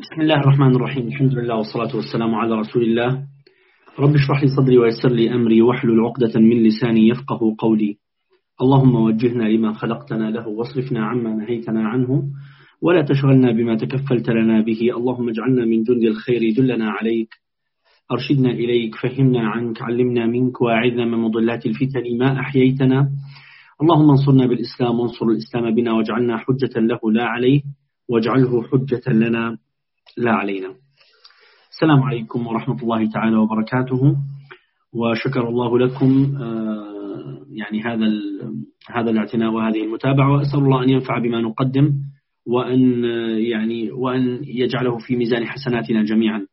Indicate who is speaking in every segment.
Speaker 1: بسم الله الرحمن الرحيم الحمد لله والصلاة والسلام على رسول الله رب اشرح لي صدري ويسر لي أمري واحلل عقدة من لساني يفقه قولي اللهم وجهنا لما خلقتنا له واصرفنا عما نهيتنا عنه ولا تشغلنا بما تكفلت لنا به اللهم اجعلنا من جند الخير دلنا عليك أرشدنا إليك فهمنا عنك علمنا منك واعذنا من مضلات الفتن ما أحييتنا اللهم انصرنا بالإسلام وانصر الإسلام بنا واجعلنا حجة له لا عليه واجعله حجة لنا لا علينا. السلام عليكم ورحمة الله تعالى وبركاته. وشكر الله لكم آه، يعني هذا هذا الاعتناء وهذه المتابعة. وأسأل الله أن ينفع بما نقدم وأن يعني وأن يجعله في ميزان حسناتنا جميعا.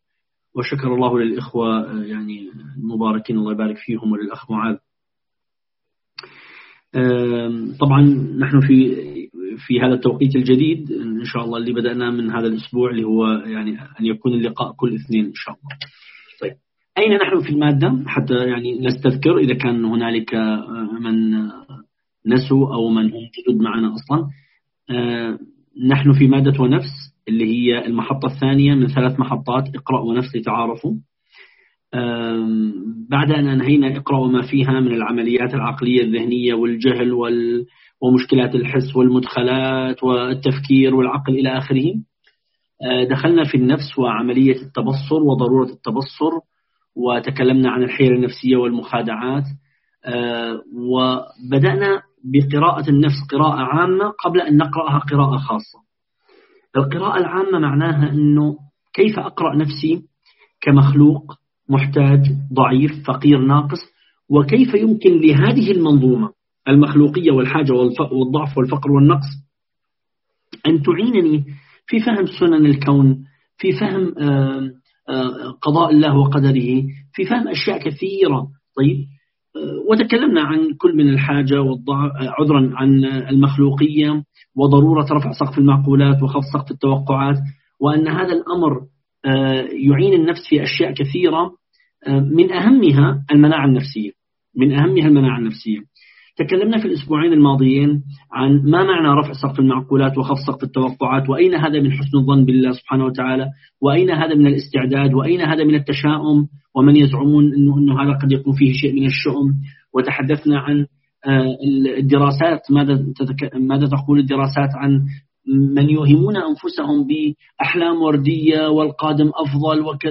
Speaker 1: وشكر الله للإخوة آه، يعني المباركين الله يبارك فيهم وللأخ معاذ. طبعا نحن في في هذا التوقيت الجديد إن شاء الله اللي بدأنا من هذا الأسبوع اللي هو يعني أن يكون اللقاء كل اثنين إن شاء الله. طيب أين نحن في المادة؟ حتى يعني نستذكر إذا كان هنالك آه، من نسوا أو من هم جدد معنا أصلا. آه، نحن في مادة ونفس اللي هي المحطة الثانية من ثلاث محطات اقرأ ونفس لتعارفوا. بعد أن أنهينا اقرأ ما فيها من العمليات العقلية الذهنية والجهل وال ومشكلات الحس والمدخلات والتفكير والعقل إلى آخره. آه، دخلنا في النفس وعملية التبصر وضرورة التبصر وتكلمنا عن الحيرة النفسية والمخادعات. آه، وبدأنا بقراءة النفس قراءة عامة قبل أن نقرأها قراءة خاصة. القراءة العامة معناها أنه كيف أقرأ نفسي كمخلوق محتاج ضعيف فقير ناقص؟ وكيف يمكن لهذه المنظومة المخلوقية والحاجة والضعف والفقر والنقص. أن تعينني في فهم سنن الكون في فهم قضاء الله وقدره في فهم أشياء كثيرة. طيب وتكلمنا عن كل من الحاجة والضعف عذرا عن المخلوقية وضرورة رفع سقف المعقولات وخفض سقف التوقعات وأن هذا الأمر يعين النفس في أشياء كثيرة من أهمها المناعة النفسية. من أهمها المناعة النفسية. تكلمنا في الأسبوعين الماضيين عن ما معنى رفع سقف المعقولات وخفض سقف التوقعات وأين هذا من حسن الظن بالله سبحانه وتعالى؟ وأين هذا من الاستعداد؟ وأين هذا من التشاؤم؟ ومن يزعمون أنه, إنه هذا قد يكون فيه شيء من الشؤم؟ وتحدثنا عن آه، الدراسات. ماذا ماذا تقول الدراسات عن من يوهمون أنفسهم بأحلام وردية والقادم أفضل وك...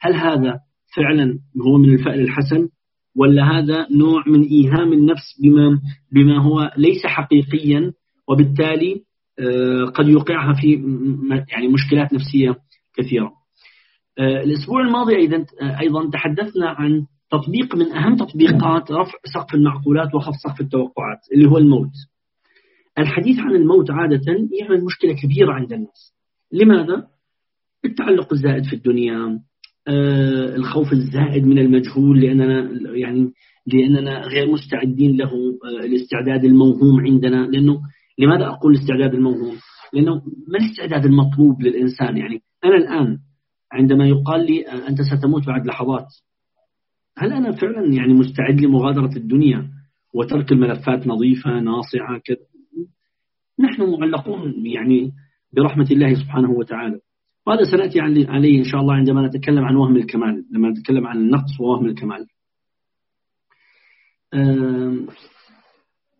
Speaker 1: هل هذا فعلا هو من الفعل الحسن؟ ولا هذا نوع من إيهام النفس بما, بما هو ليس حقيقيا وبالتالي آه، قد يوقعها في يعني مشكلات نفسية كثيرة. آه، الأسبوع الماضي أيضا آه، أيضا تحدثنا عن تطبيق من أهم تطبيقات رفع سقف المعقولات وخفض سقف التوقعات اللي هو الموت. الحديث عن الموت عادة يعمل مشكلة كبيرة عند الناس. لماذا؟ التعلق الزائد في الدنيا الخوف الزائد من المجهول لأننا يعني لأننا غير مستعدين له آه، الاستعداد الموهوم عندنا. لأنه لماذا أقول الاستعداد الموهوم؟ لأنه ما الاستعداد المطلوب للإنسان؟ يعني أنا الآن عندما يقال لي آه، أنت ستموت بعد لحظات هل أنا فعلا يعني مستعد لمغادرة الدنيا وترك الملفات نظيفة ناصعة كذا؟ نحن معلقون يعني برحمة الله سبحانه وتعالى. وهذا سنأتي عليه إن شاء الله عندما نتكلم عن وهم الكمال لما نتكلم عن النقص ووهم الكمال.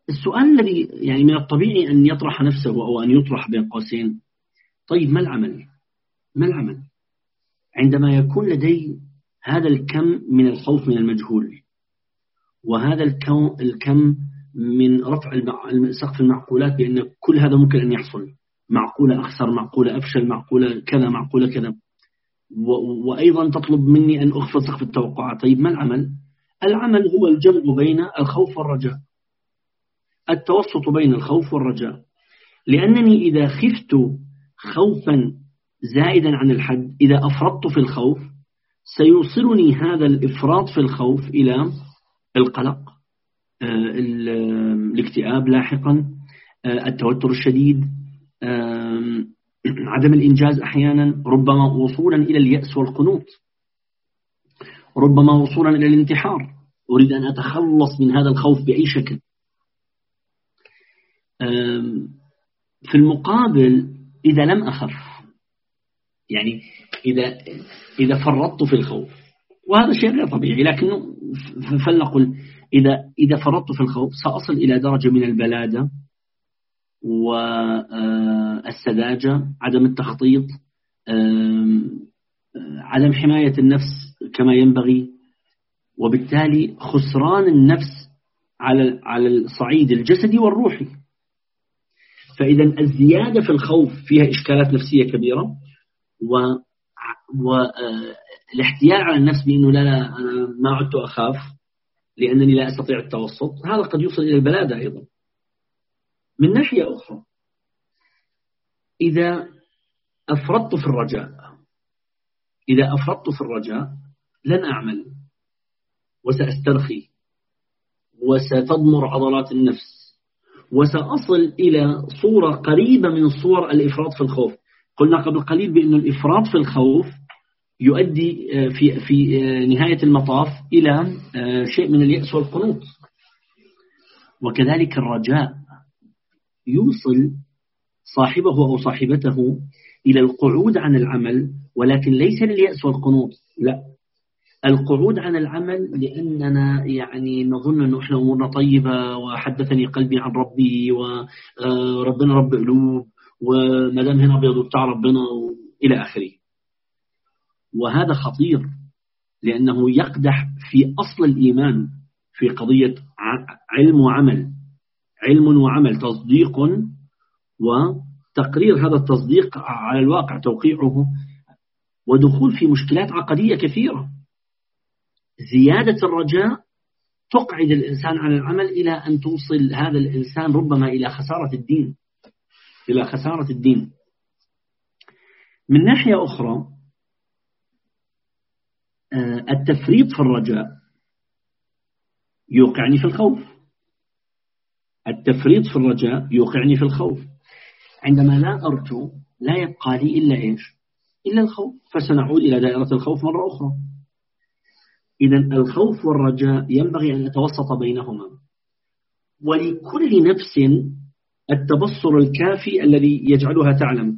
Speaker 1: السؤال الذي يعني من الطبيعي أن يطرح نفسه أو أن يطرح بين قوسين. طيب ما العمل؟ ما العمل؟ عندما يكون لدي هذا الكم من الخوف من المجهول وهذا الكم من رفع سقف المعقولات بأن كل هذا ممكن أن يحصل. معقولة أخسر معقولة أفشل معقولة كذا معقولة كذا. وأيضا تطلب مني أن أخفض سقف التوقعات. طيب ما العمل؟ العمل هو الجمع بين الخوف والرجاء. التوسط بين الخوف والرجاء. لأنني إذا خفت خوفا زائدا عن الحد إذا أفرطت في الخوف سيوصلني هذا الإفراط في الخوف إلى القلق آه، الاكتئاب لاحقا آه، التوتر الشديد عدم الإنجاز أحيانا ربما وصولا إلى اليأس والقنوط. ربما وصولا إلى الانتحار. أريد أن أتخلص من هذا الخوف بأي شكل. في المقابل إذا لم أخف يعني إذا إذا فرطت في الخوف وهذا شيء غير طبيعي لكنه فلنقل إذا إذا فرطت في الخوف سأصل إلى درجة من البلادة. والسذاجة عدم التخطيط عدم حماية النفس كما ينبغي. وبالتالي خسران النفس على على الصعيد الجسدي والروحي. فإذا الزيادة في الخوف فيها إشكالات نفسية كبيرة. و والاحتيال على النفس بأنه لا لا أنا ما عدت أخاف لأنني لا أستطيع التوسط هذا قد يوصل إلى البلادة أيضا. من ناحية أخرى إذا أفرطت في الرجاء إذا أفرطت في الرجاء لن أعمل وسأسترخي وستضمر عضلات النفس وسأصل إلى صورة قريبة من صور الإفراط في الخوف. قلنا قبل قليل بأن الإفراط في الخوف يؤدي آه، في في آه، نهاية المطاف إلى آه، شيء من اليأس والقنوط. وكذلك الرجاء يوصل صاحبه أو صاحبته إلى القعود عن العمل ولكن ليس لليأس والقنوط لا. القعود عن العمل لأننا يعني نظن أنه إحنا أمورنا طيبة وحدثني قلبي عن ربي وربنا رب قلوب وما دام هنا أبيض بتاع ربنا إلى آخره. وهذا خطير لأنه يقدح في أصل الإيمان في قضية علم وعمل. علم وعمل تصديق وتقرير هذا التصديق على الواقع توقيعه ودخول في مشكلات عقدية كثيرة. زيادة الرجاء تقعد الإنسان عن العمل إلى أن توصل هذا الإنسان ربما إلى خسارة الدين. إلى خسارة الدين. من ناحية أخرى آه، التفريط في الرجاء يوقعني في الخوف. التفريط في الرجاء يوقعني في الخوف. عندما لا أرجو لا يبقى لي إلا إيش؟ إلا الخوف. فسنعود إلى دائرة الخوف مرة أخرى. إذا الخوف والرجاء ينبغي أن نتوسط بينهما. ولكل نفس التبصر الكافي الذي يجعلها تعلم.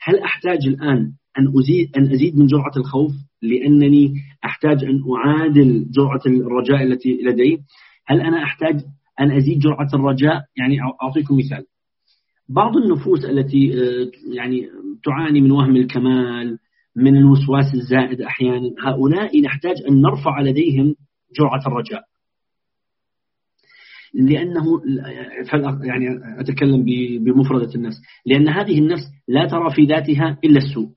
Speaker 1: هل أحتاج الآن أن أزيد, أن أزيد من جرعة الخوف لأنني أحتاج أن أعادل جرعة الرجاء التي لدي؟ هل أنا أحتاج أن أزيد جرعة الرجاء يعني أعطيكم مثال. بعض النفوس التي آه، يعني تعاني من وهم الكمال من الوسواس الزائد أحيانا هؤلاء نحتاج أن نرفع لديهم جرعة الرجاء. لأنه يعني أتكلم بمفردة النفس. لأن هذه النفس لا ترى في ذاتها إلا السوء.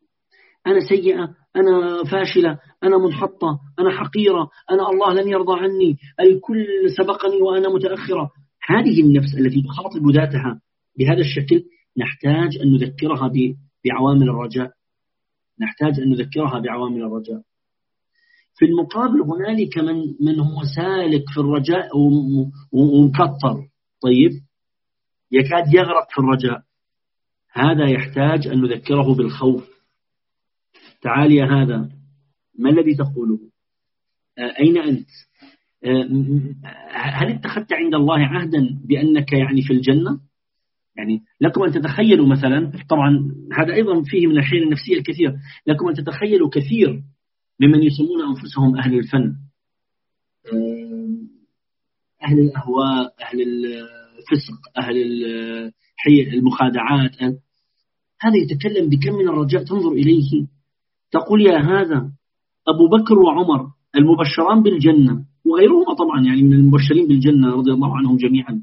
Speaker 1: أنا سيئة أنا فاشلة أنا منحطة أنا حقيرة أنا الله لن يرضى عني الكل سبقني وأنا متأخرة. هذه النفس التي تخاطب ذاتها بهذا الشكل نحتاج أن نذكرها بعوامل الرجاء. نحتاج أن نذكرها بعوامل الرجاء. في المقابل هنالك من من هو سالك في الرجاء ومكطر طيب يكاد يغرق في الرجاء. هذا يحتاج أن نذكره بالخوف. تعال يا هذا. ما الذي تقوله؟ آه، أين أنت؟ آه، هل اتخذت عند الله عهدا بأنك يعني في الجنة؟ يعني لكم أن تتخيلوا مثلا طبعا هذا أيضا فيه من الحيل النفسية الكثير لكم أن تتخيلوا كثير ممن يسمون أنفسهم أهل الفن. آه، أهل الأهواء أهل الفسق أهل المخادعات. هذا يتكلم بكم من الرجاء تنظر إليه. تقول يا هذا أبو بكر وعمر المبشران بالجنة وغيرهما طبعا يعني من المبشرين بالجنة رضي الله عنهم جميعا.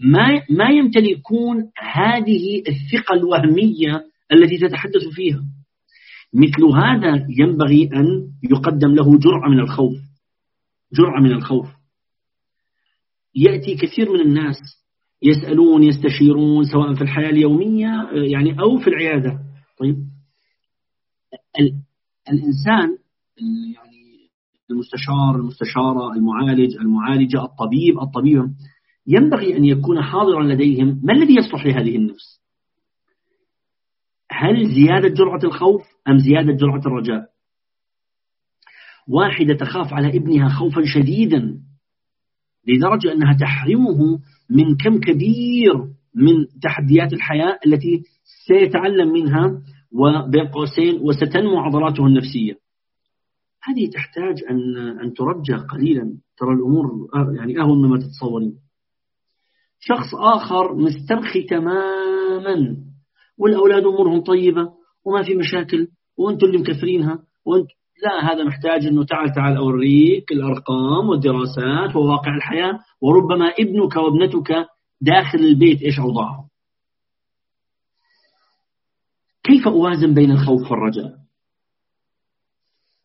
Speaker 1: ما ما يمتلكون هذه الثقة الوهمية التي تتحدث فيها. مثل هذا ينبغي أن يقدم له جرعة من الخوف جرعة من الخوف. يأتي كثير من الناس يسألون يستشيرون سواء في الحياة اليومية يعني أو في العيادة. طيب الإنسان يعني المستشار المستشارة المعالج المعالجة الطبيب الطبيب ينبغي أن يكون حاضرا لديهم. ما الذي يصلح لهذه النفس؟ هل زيادة جرعة الخوف أم زيادة جرعة الرجاء؟ واحدة تخاف على ابنها خوفا شديدا لدرجة أنها تحرمه من كم كبير من تحديات الحياة التي سيتعلم منها وبين قوسين وستنمو عضلاته النفسية. هذه تحتاج أن أن ترجى قليلا. ترى الأمور يعني أهون مما تتصورين. شخص آخر مسترخي تماما والأولاد أمورهم طيبة وما في مشاكل وأنتم اللي مكثرينها وأنت لا هذا محتاج أنه تعال تعال أوريك الأرقام والدراسات وواقع الحياة. وربما ابنك وابنتك داخل البيت إيش أوضاعهم؟ كيف أوازن بين الخوف والرجاء؟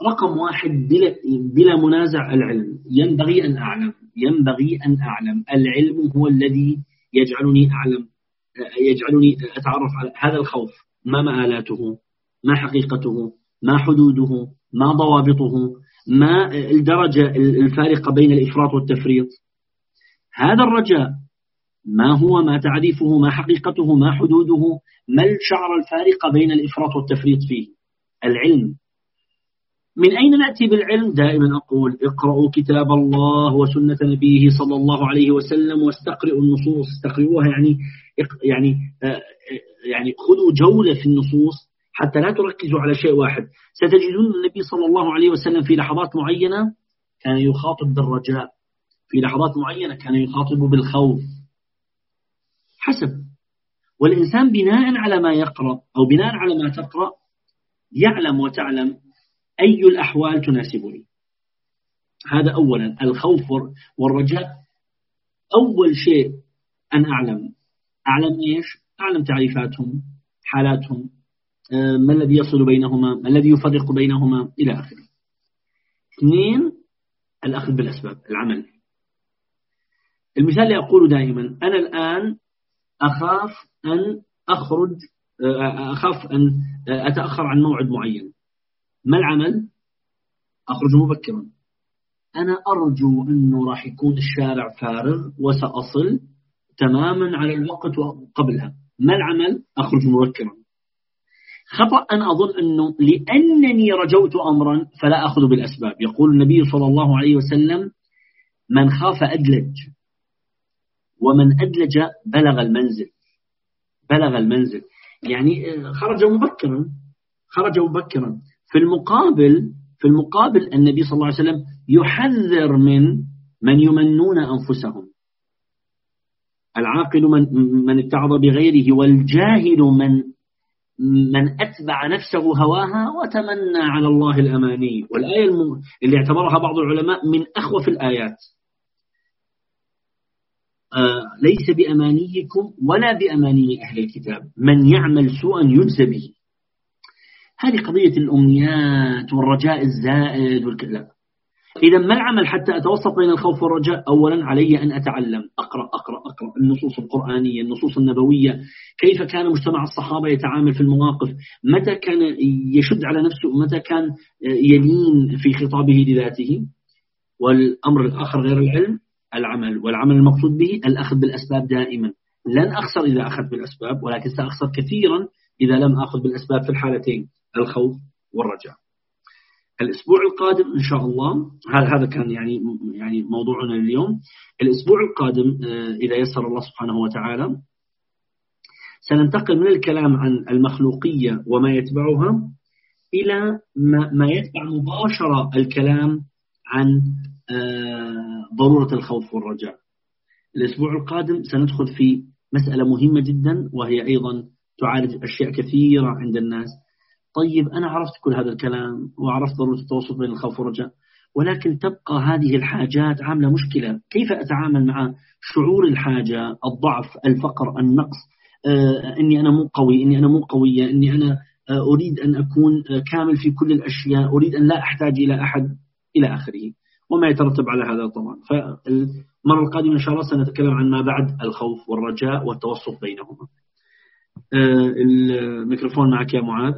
Speaker 1: رقم واحد بلا, بلا منازع العلم. ينبغي أن أعلم. ينبغي أن أعلم. العلم هو الذي يجعلني أعلم. يجعلني أتعرف على هذا الخوف. ما مآلاته؟ ما حقيقته؟ ما حدوده؟ ما ضوابطه؟ ما الدرجة الفارقة بين الإفراط والتفريط؟ هذا الرجاء ما هو ما تعريفه ما حقيقته ما حدوده ما الشعر الفارقة بين الإفراط والتفريط فيه؟ العلم. من أين نأتي بالعلم؟ دائما أقول اقرأوا كتاب الله وسنة نبيه صلى الله عليه وسلم واستقرئوا النصوص. استقرئوها يعني يعني آه، يعني خذوا جولة في النصوص حتى لا تركزوا على شيء واحد. ستجدون النبي صلى الله عليه وسلم في لحظات معينة كان يخاطب بالرجاء في لحظات معينة كان يخاطب بالخوف. حسب. والإنسان بناء على ما يقرأ أو بناء على ما تقرأ يعلم وتعلم أي الأحوال تناسبني. هذا أولا الخوف والرجاء. أول شيء أن أعلم. أعلم إيش؟ أعلم تعريفاتهم حالاتهم آه، ما الذي يصل بينهما ما الذي يفرق بينهما إلى آخره. اثنين الأخذ بالأسباب العمل. المثال اللي أقوله دائما أنا الآن أخاف أن أخرج آه، أخاف أن أتأخر عن موعد معين. ما العمل؟ أخرج مبكرا. أنا أرجو أنه راح يكون الشارع فارغ وسأصل تماما على الوقت قبلها ما العمل؟ أخرج مبكرا. خطأ أن أظن أنه لأنني رجوت أمرا فلا أخذ بالأسباب. يقول النبي صلى الله عليه وسلم من خاف أدلج ومن أدلج بلغ المنزل. بلغ المنزل. يعني خرج مبكرا. خرج مبكرا. في المقابل في المقابل النبي صلى الله عليه وسلم يحذر من من يمنون أنفسهم. العاقل من, من اتعظ بغيره والجاهل من من أتبع نفسه هواها وتمنى على الله الأماني. والآية اللي اعتبرها بعض العلماء من أخوف الآيات. آه ليس بأمانيكم ولا بأماني أهل الكتاب. من يعمل سوءا يجزى به. هذه قضية الأمنيات والرجاء الزائد والكلام إذا ما العمل حتى أتوسط بين الخوف والرجاء؟ أولا علي أن أتعلم أقرأ أقرأ أقرأ النصوص القرآنية النصوص النبوية. كيف كان مجتمع الصحابة يتعامل في المواقف؟ متى كان يشد على نفسه؟ متى كان يلين في خطابه لذاته؟ والأمر الآخر غير العلم. العمل والعمل المقصود به الأخذ بالأسباب دائما. لن أخسر إذا أخذت بالأسباب ولكن سأخسر كثيرا إذا لم أخذ بالأسباب في الحالتين الخوف والرجاء. الأسبوع القادم إن شاء الله هذا كان يعني يعني موضوعنا اليوم. الأسبوع القادم آه، إذا يسر الله سبحانه وتعالى سننتقل من الكلام عن المخلوقية وما يتبعها إلى ما يتبع مباشرة الكلام عن ضرورة الخوف والرجاء. الأسبوع القادم سندخل في مسألة مهمة جدا وهي أيضا تعالج أشياء كثيرة عند الناس. طيب أنا عرفت كل هذا الكلام وعرفت ضرورة التوسط بين الخوف والرجاء ولكن تبقى هذه الحاجات عاملة مشكلة. كيف أتعامل مع شعور الحاجة الضعف الفقر النقص؟ آه إني أنا مو قوي إني أنا مو قوية إني أنا آه أريد أن أكون آه كامل في كل الأشياء أريد أن لا أحتاج إلى أحد إلى آخره. وما يترتب على هذا طبعا فالمرة القادمة إن شاء الله سنتكلم عن ما بعد الخوف والرجاء والتوسط بينهما. آه، الميكروفون معك يا معاذ.